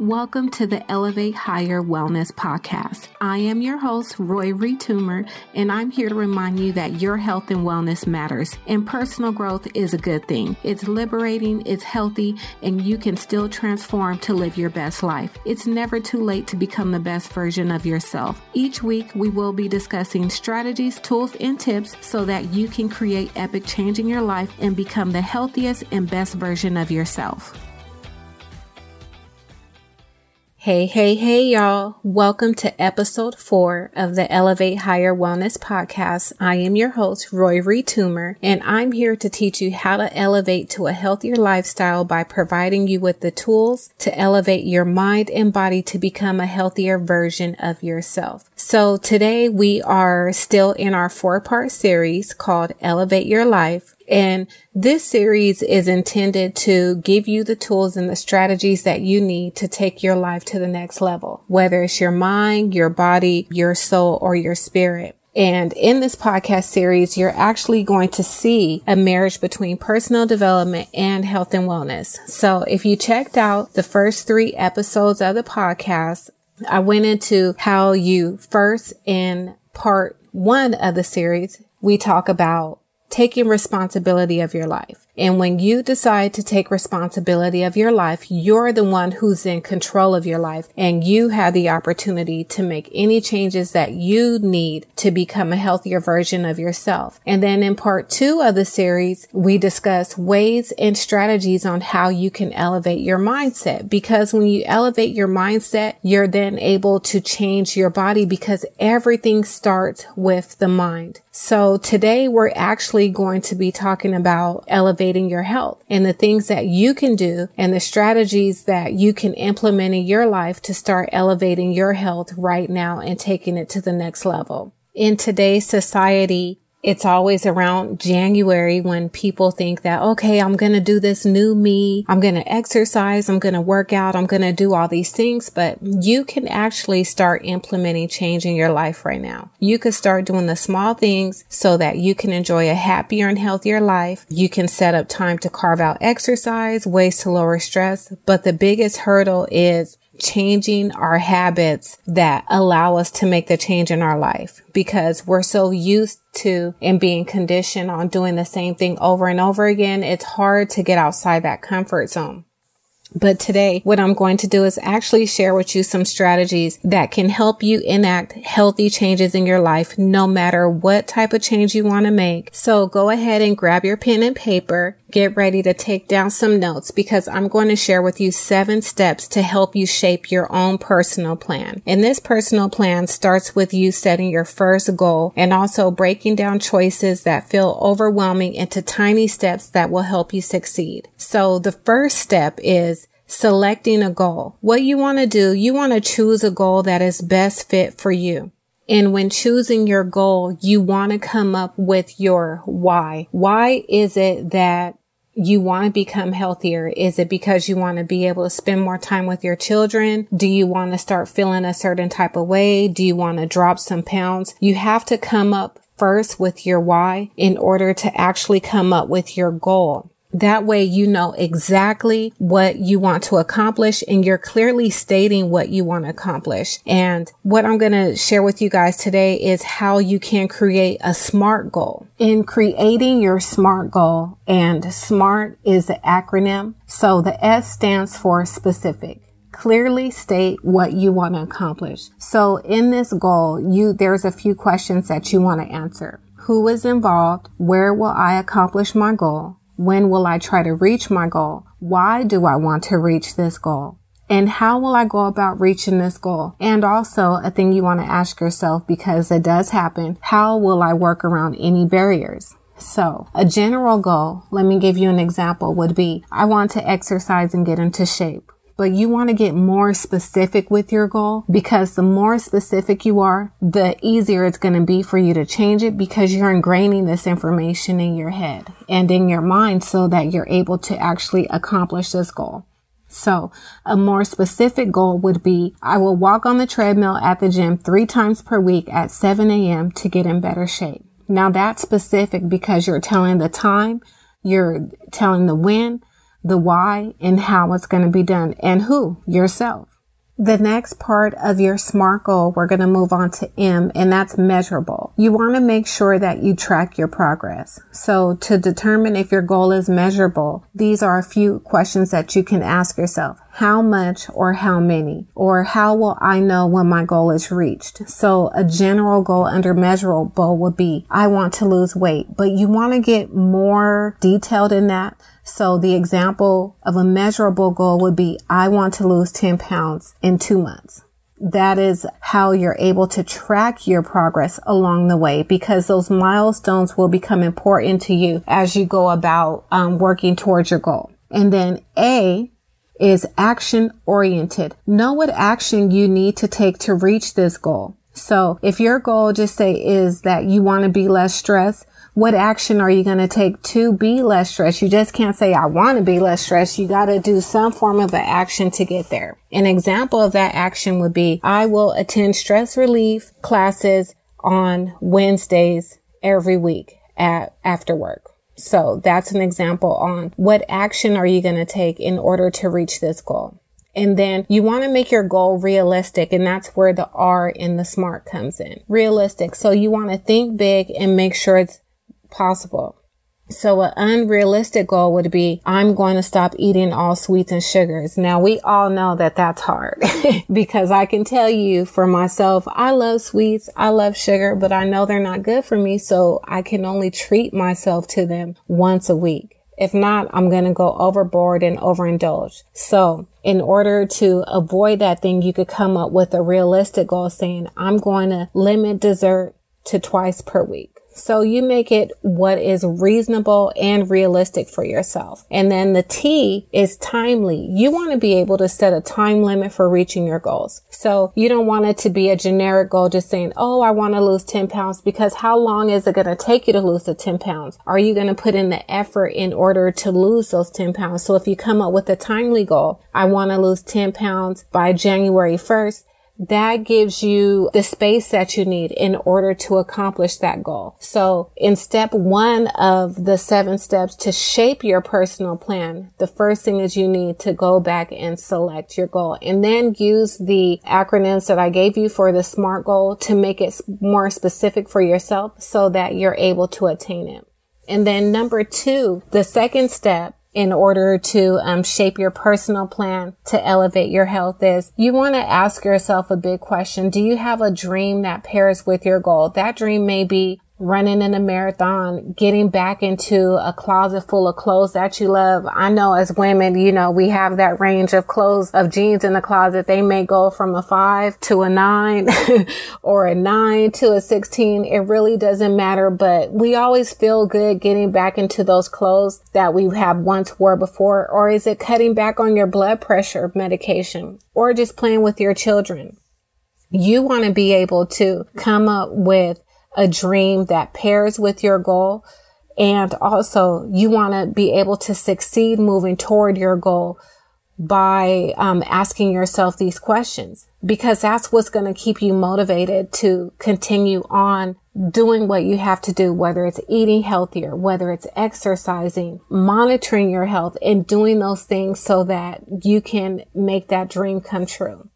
Welcome to the Elevate Higher Wellness Podcast. I am your host, Roy Retumer, and I'm here to remind you that your health and wellness matters, and personal growth is a good thing. It's liberating, it's healthy, and you can still transform to live your best life. It's never too late to become the best version of yourself. Each week, we will be discussing strategies, tools, and tips so that you can create epic change in your life and become the healthiest and best version of yourself. Hey, hey, hey, y'all. Welcome to episode four of the Elevate Higher Wellness podcast. I am your host, Roy Retumer, and I'm here to teach you how to elevate to a healthier lifestyle by providing you with the tools to elevate your mind and body to become a healthier version of yourself. So today we are still in our four part series called Elevate Your Life. And this series is intended to give you the tools and the strategies that you need to take your life to the next level, whether it's your mind, your body, your soul, or your spirit. And in this podcast series, you're actually going to see a marriage between personal development and health and wellness. So if you checked out the first three episodes of the podcast, I went into how you first in part one of the series, we talk about taking responsibility of your life. And when you decide to take responsibility of your life, you're the one who's in control of your life and you have the opportunity to make any changes that you need to become a healthier version of yourself. And then in part two of the series, we discuss ways and strategies on how you can elevate your mindset because when you elevate your mindset, you're then able to change your body because everything starts with the mind. So today we're actually going to be talking about elevating your health and the things that you can do and the strategies that you can implement in your life to start elevating your health right now and taking it to the next level. In today's society, it's always around January when people think that, okay, I'm going to do this new me. I'm going to exercise. I'm going to work out. I'm going to do all these things, but you can actually start implementing change in your life right now. You could start doing the small things so that you can enjoy a happier and healthier life. You can set up time to carve out exercise, ways to lower stress. But the biggest hurdle is changing our habits that allow us to make the change in our life because we're so used to and being conditioned on doing the same thing over and over again. It's hard to get outside that comfort zone. But today, what I'm going to do is actually share with you some strategies that can help you enact healthy changes in your life, no matter what type of change you want to make. So go ahead and grab your pen and paper. Get ready to take down some notes because I'm going to share with you seven steps to help you shape your own personal plan. And this personal plan starts with you setting your first goal and also breaking down choices that feel overwhelming into tiny steps that will help you succeed. So the first step is selecting a goal. What you want to do, you want to choose a goal that is best fit for you. And when choosing your goal, you want to come up with your why. Why is it that you want to become healthier? Is it because you want to be able to spend more time with your children? Do you want to start feeling a certain type of way? Do you want to drop some pounds? You have to come up first with your why in order to actually come up with your goal. That way you know exactly what you want to accomplish and you're clearly stating what you want to accomplish. And what I'm going to share with you guys today is how you can create a SMART goal. In creating your SMART goal, and SMART is the acronym. So the S stands for specific clearly state what you want to accomplish. So in this goal, you, there's a few questions that you want to answer. Who is involved? Where will I accomplish my goal? When will I try to reach my goal? Why do I want to reach this goal? And how will I go about reaching this goal? And also a thing you want to ask yourself because it does happen. How will I work around any barriers? So a general goal, let me give you an example would be, I want to exercise and get into shape but you want to get more specific with your goal because the more specific you are, the easier it's going to be for you to change it because you're ingraining this information in your head and in your mind so that you're able to actually accomplish this goal. So a more specific goal would be I will walk on the treadmill at the gym three times per week at 7 a.m. to get in better shape. Now that's specific because you're telling the time, you're telling the when, the why and how it's going to be done and who yourself. The next part of your SMART goal, we're going to move on to M, and that's measurable. You want to make sure that you track your progress. So to determine if your goal is measurable, these are a few questions that you can ask yourself. How much or how many? Or how will I know when my goal is reached? So a general goal under measurable would be, I want to lose weight, but you want to get more detailed in that. So the example of a measurable goal would be, I want to lose 10 pounds in two months. That is how you're able to track your progress along the way because those milestones will become important to you as you go about um, working towards your goal. And then A is action oriented. Know what action you need to take to reach this goal. So if your goal just say is that you want to be less stressed, what action are you going to take to be less stressed? You just can't say, I want to be less stressed. You got to do some form of an action to get there. An example of that action would be, I will attend stress relief classes on Wednesdays every week at after work. So that's an example on what action are you going to take in order to reach this goal? And then you want to make your goal realistic. And that's where the R in the smart comes in. Realistic. So you want to think big and make sure it's possible. So an unrealistic goal would be, I'm going to stop eating all sweets and sugars. Now we all know that that's hard because I can tell you for myself, I love sweets. I love sugar, but I know they're not good for me. So I can only treat myself to them once a week. If not, I'm going to go overboard and overindulge. So in order to avoid that thing, you could come up with a realistic goal saying, I'm going to limit dessert to twice per week. So you make it what is reasonable and realistic for yourself. And then the T is timely. You want to be able to set a time limit for reaching your goals. So you don't want it to be a generic goal just saying, Oh, I want to lose 10 pounds because how long is it going to take you to lose the 10 pounds? Are you going to put in the effort in order to lose those 10 pounds? So if you come up with a timely goal, I want to lose 10 pounds by January 1st that gives you the space that you need in order to accomplish that goal. So in step one of the seven steps to shape your personal plan, the first thing is you need to go back and select your goal and then use the acronyms that I gave you for the SMART goal to make it more specific for yourself so that you're able to attain it. And then number two, the second step in order to um, shape your personal plan to elevate your health is you want to ask yourself a big question. Do you have a dream that pairs with your goal? That dream may be running in a marathon, getting back into a closet full of clothes that you love. I know as women, you know, we have that range of clothes of jeans in the closet. They may go from a five to a nine or a nine to a 16. It really doesn't matter, but we always feel good getting back into those clothes that we have once wore before. Or is it cutting back on your blood pressure medication or just playing with your children? You want to be able to come up with a dream that pairs with your goal. And also you want to be able to succeed moving toward your goal by um, asking yourself these questions because that's what's going to keep you motivated to continue on doing what you have to do, whether it's eating healthier, whether it's exercising, monitoring your health and doing those things so that you can make that dream come true.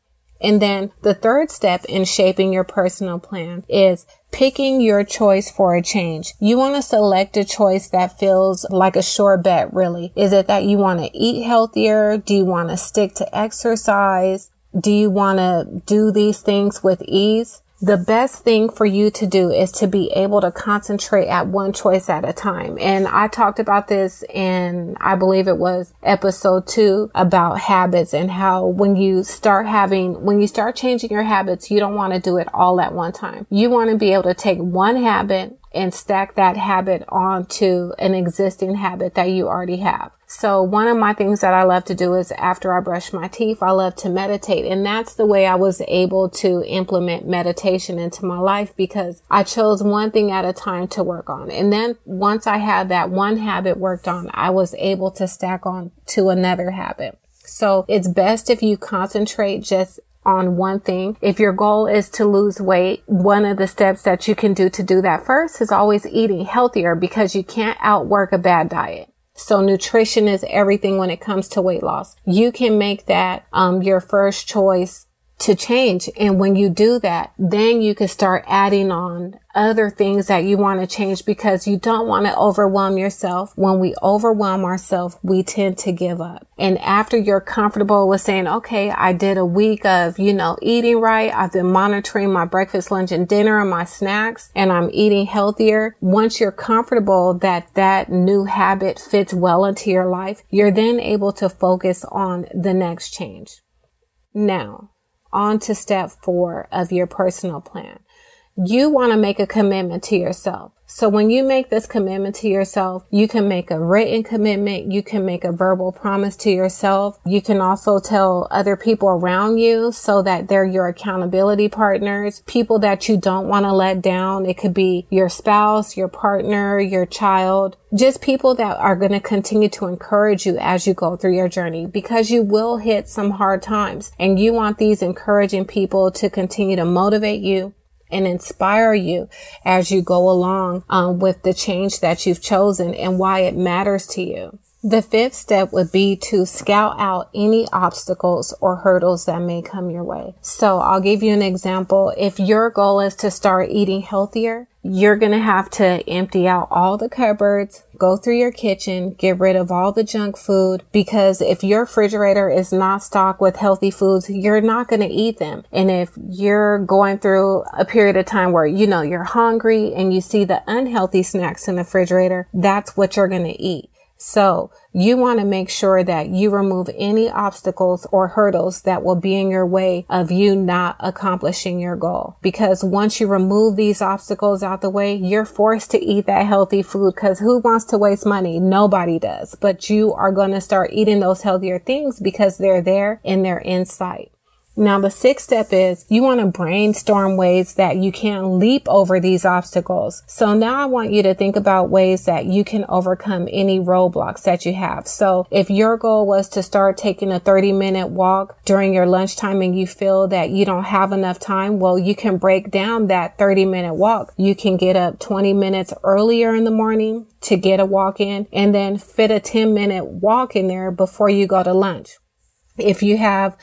And then the third step in shaping your personal plan is picking your choice for a change. You want to select a choice that feels like a sure bet, really. Is it that you want to eat healthier? Do you want to stick to exercise? Do you want to do these things with ease? The best thing for you to do is to be able to concentrate at one choice at a time. And I talked about this in, I believe it was episode two about habits and how when you start having, when you start changing your habits, you don't want to do it all at one time. You want to be able to take one habit and stack that habit onto an existing habit that you already have. So one of my things that I love to do is after I brush my teeth, I love to meditate. And that's the way I was able to implement meditation into my life because I chose one thing at a time to work on. And then once I had that one habit worked on, I was able to stack on to another habit. So it's best if you concentrate just on one thing. If your goal is to lose weight, one of the steps that you can do to do that first is always eating healthier because you can't outwork a bad diet. So nutrition is everything when it comes to weight loss. You can make that um, your first choice to change. And when you do that, then you can start adding on other things that you want to change because you don't want to overwhelm yourself. When we overwhelm ourselves, we tend to give up. And after you're comfortable with saying, okay, I did a week of, you know, eating right. I've been monitoring my breakfast, lunch and dinner and my snacks and I'm eating healthier. Once you're comfortable that that new habit fits well into your life, you're then able to focus on the next change. Now, on to step four of your personal plan. You want to make a commitment to yourself. So when you make this commitment to yourself, you can make a written commitment. You can make a verbal promise to yourself. You can also tell other people around you so that they're your accountability partners, people that you don't want to let down. It could be your spouse, your partner, your child, just people that are going to continue to encourage you as you go through your journey because you will hit some hard times and you want these encouraging people to continue to motivate you and inspire you as you go along um, with the change that you've chosen and why it matters to you. The fifth step would be to scout out any obstacles or hurdles that may come your way. So I'll give you an example. If your goal is to start eating healthier, you're going to have to empty out all the cupboards, go through your kitchen, get rid of all the junk food because if your refrigerator is not stocked with healthy foods, you're not going to eat them. And if you're going through a period of time where, you know, you're hungry and you see the unhealthy snacks in the refrigerator, that's what you're going to eat. So you want to make sure that you remove any obstacles or hurdles that will be in your way of you not accomplishing your goal. Because once you remove these obstacles out the way, you're forced to eat that healthy food because who wants to waste money? Nobody does. But you are going to start eating those healthier things because they're there and they're in sight. Now, the sixth step is you want to brainstorm ways that you can leap over these obstacles. So now I want you to think about ways that you can overcome any roadblocks that you have. So if your goal was to start taking a 30 minute walk during your lunchtime and you feel that you don't have enough time, well, you can break down that 30 minute walk. You can get up 20 minutes earlier in the morning to get a walk in and then fit a 10 minute walk in there before you go to lunch. If you have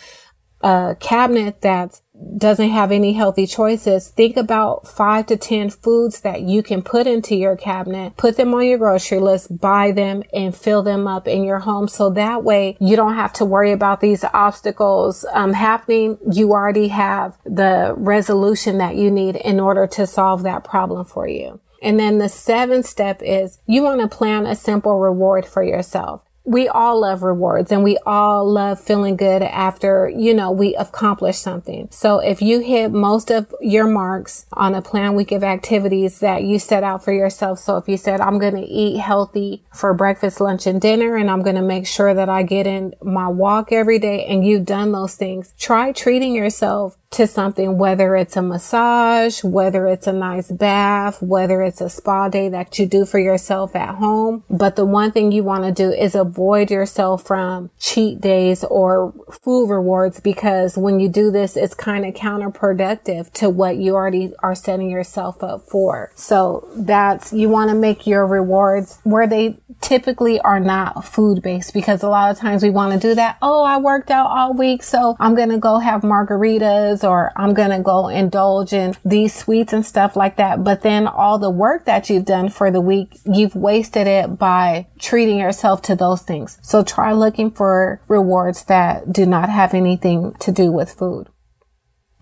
a cabinet that doesn't have any healthy choices, think about five to 10 foods that you can put into your cabinet, put them on your grocery list, buy them and fill them up in your home. So that way you don't have to worry about these obstacles um, happening. You already have the resolution that you need in order to solve that problem for you. And then the seventh step is you want to plan a simple reward for yourself we all love rewards and we all love feeling good after, you know, we accomplish something. So if you hit most of your marks on a plan week of activities that you set out for yourself. So if you said, I'm going to eat healthy for breakfast, lunch and dinner, and I'm going to make sure that I get in my walk every day and you've done those things, try treating yourself to something, whether it's a massage, whether it's a nice bath, whether it's a spa day that you do for yourself at home. But the one thing you want to do is avoid yourself from cheat days or food rewards because when you do this, it's kind of counterproductive to what you already are setting yourself up for. So that's, you want to make your rewards where they typically are not food based because a lot of times we want to do that. Oh, I worked out all week. So I'm going to go have margaritas or I'm going to go indulge in these sweets and stuff like that. But then all the work that you've done for the week, you've wasted it by treating yourself to those things. So try looking for rewards that do not have anything to do with food.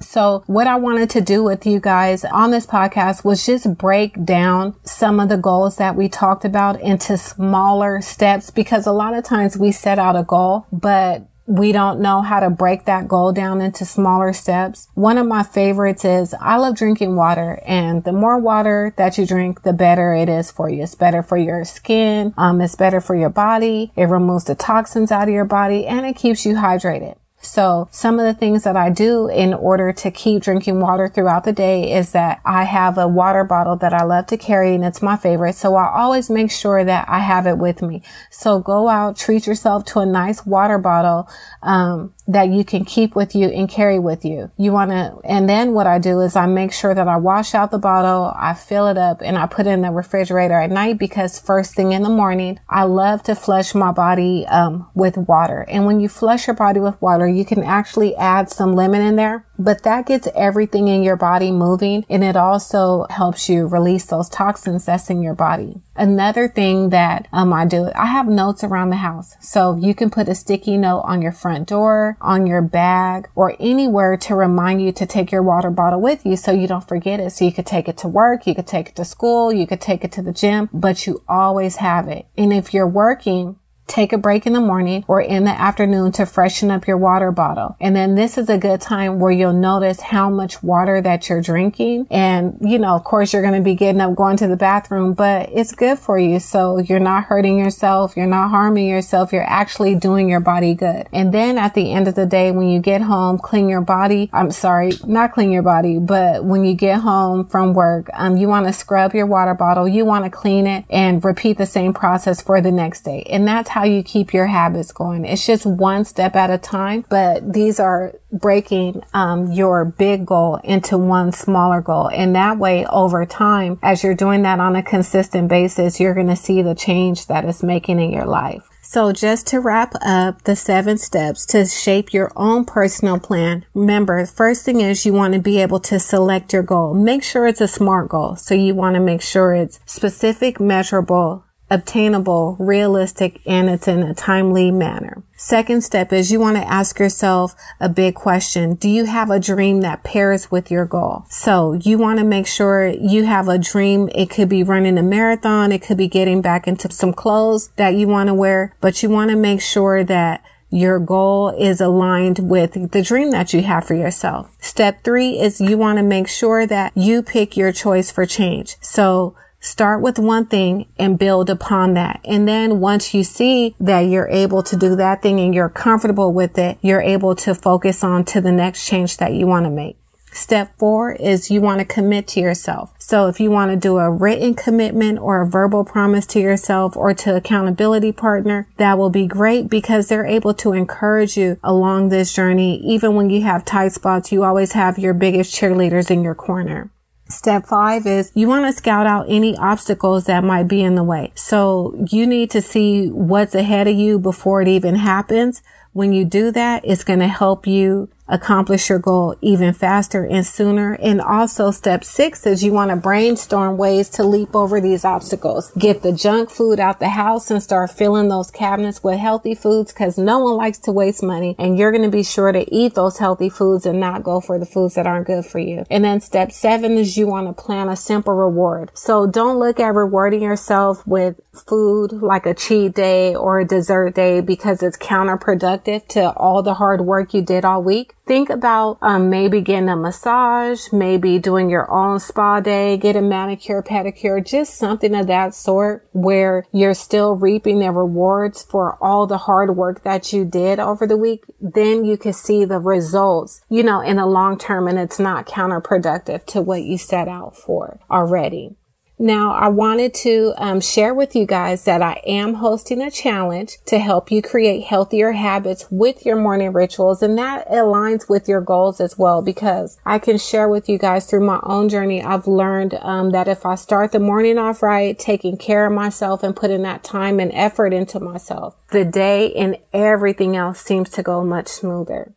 So what I wanted to do with you guys on this podcast was just break down some of the goals that we talked about into smaller steps because a lot of times we set out a goal, but we don't know how to break that goal down into smaller steps. One of my favorites is I love drinking water and the more water that you drink, the better it is for you. It's better for your skin. Um, it's better for your body. It removes the toxins out of your body and it keeps you hydrated. So some of the things that I do in order to keep drinking water throughout the day is that I have a water bottle that I love to carry and it's my favorite. So I always make sure that I have it with me. So go out, treat yourself to a nice water bottle. Um, that you can keep with you and carry with you. You want to, and then what I do is I make sure that I wash out the bottle, I fill it up and I put it in the refrigerator at night because first thing in the morning, I love to flush my body, um, with water. And when you flush your body with water, you can actually add some lemon in there but that gets everything in your body moving and it also helps you release those toxins that's in your body. Another thing that um, I do, I have notes around the house. So you can put a sticky note on your front door, on your bag, or anywhere to remind you to take your water bottle with you so you don't forget it. So you could take it to work, you could take it to school, you could take it to the gym, but you always have it. And if you're working, take a break in the morning or in the afternoon to freshen up your water bottle. And then this is a good time where you'll notice how much water that you're drinking. And, you know, of course, you're going to be getting up, going to the bathroom, but it's good for you. So you're not hurting yourself. You're not harming yourself. You're actually doing your body good. And then at the end of the day, when you get home, clean your body. I'm sorry, not clean your body, but when you get home from work, um, you want to scrub your water bottle. You want to clean it and repeat the same process for the next day. And that's how how you keep your habits going. It's just one step at a time, but these are breaking um, your big goal into one smaller goal. And that way, over time, as you're doing that on a consistent basis, you're going to see the change that it's making in your life. So just to wrap up the seven steps to shape your own personal plan. Remember, first thing is you want to be able to select your goal. Make sure it's a SMART goal. So you want to make sure it's specific, measurable, obtainable, realistic, and it's in a timely manner. Second step is you want to ask yourself a big question. Do you have a dream that pairs with your goal? So you want to make sure you have a dream. It could be running a marathon. It could be getting back into some clothes that you want to wear, but you want to make sure that your goal is aligned with the dream that you have for yourself. Step three is you want to make sure that you pick your choice for change. So Start with one thing and build upon that. And then once you see that you're able to do that thing and you're comfortable with it, you're able to focus on to the next change that you want to make. Step four is you want to commit to yourself. So if you want to do a written commitment or a verbal promise to yourself or to accountability partner, that will be great because they're able to encourage you along this journey. Even when you have tight spots, you always have your biggest cheerleaders in your corner. Step five is you want to scout out any obstacles that might be in the way. So you need to see what's ahead of you before it even happens. When you do that, it's going to help you accomplish your goal even faster and sooner. And also step six is you want to brainstorm ways to leap over these obstacles. Get the junk food out the house and start filling those cabinets with healthy foods because no one likes to waste money and you're going to be sure to eat those healthy foods and not go for the foods that aren't good for you. And then step seven is you want to plan a simple reward. So don't look at rewarding yourself with food like a cheat day or a dessert day because it's counterproductive to all the hard work you did all week think about um, maybe getting a massage, maybe doing your own spa day, get a manicure, pedicure, just something of that sort where you're still reaping the rewards for all the hard work that you did over the week. Then you can see the results, you know, in the long term and it's not counterproductive to what you set out for already. Now, I wanted to um, share with you guys that I am hosting a challenge to help you create healthier habits with your morning rituals. And that aligns with your goals as well, because I can share with you guys through my own journey. I've learned um, that if I start the morning off right, taking care of myself and putting that time and effort into myself, the day and everything else seems to go much smoother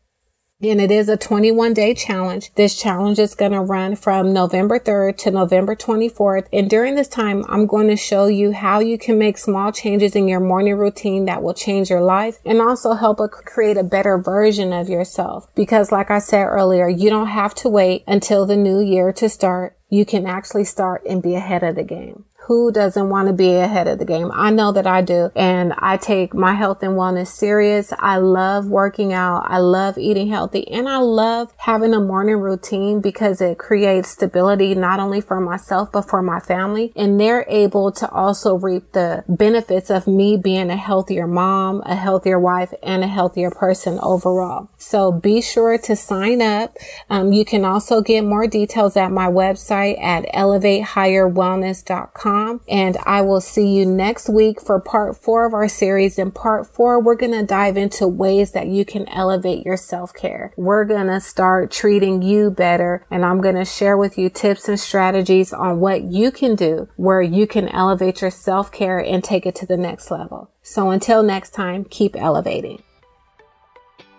and it is a 21 day challenge. This challenge is going to run from November 3rd to November 24th. And during this time, I'm going to show you how you can make small changes in your morning routine that will change your life and also help create a better version of yourself. Because like I said earlier, you don't have to wait until the new year to start. You can actually start and be ahead of the game. Who doesn't want to be ahead of the game? I know that I do. And I take my health and wellness serious. I love working out. I love eating healthy and I love having a morning routine because it creates stability not only for myself, but for my family. And they're able to also reap the benefits of me being a healthier mom, a healthier wife, and a healthier person overall. So be sure to sign up. Um, you can also get more details at my website at elevatehigherwellness.com And I will see you next week for part four of our series. In part four, we're going to dive into ways that you can elevate your self care. We're going to start treating you better. And I'm going to share with you tips and strategies on what you can do where you can elevate your self care and take it to the next level. So until next time, keep elevating.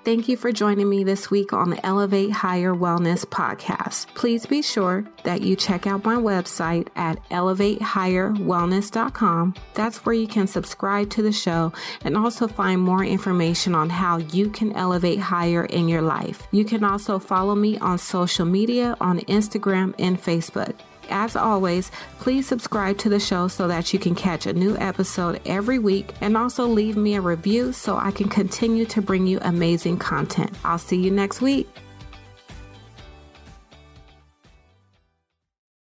Thank you for joining me this week on the Elevate Higher Wellness podcast. Please be sure that you check out my website at elevatehigherwellness.com. That's where you can subscribe to the show and also find more information on how you can elevate higher in your life. You can also follow me on social media on Instagram and Facebook. As always, please subscribe to the show so that you can catch a new episode every week and also leave me a review so I can continue to bring you amazing content. I'll see you next week.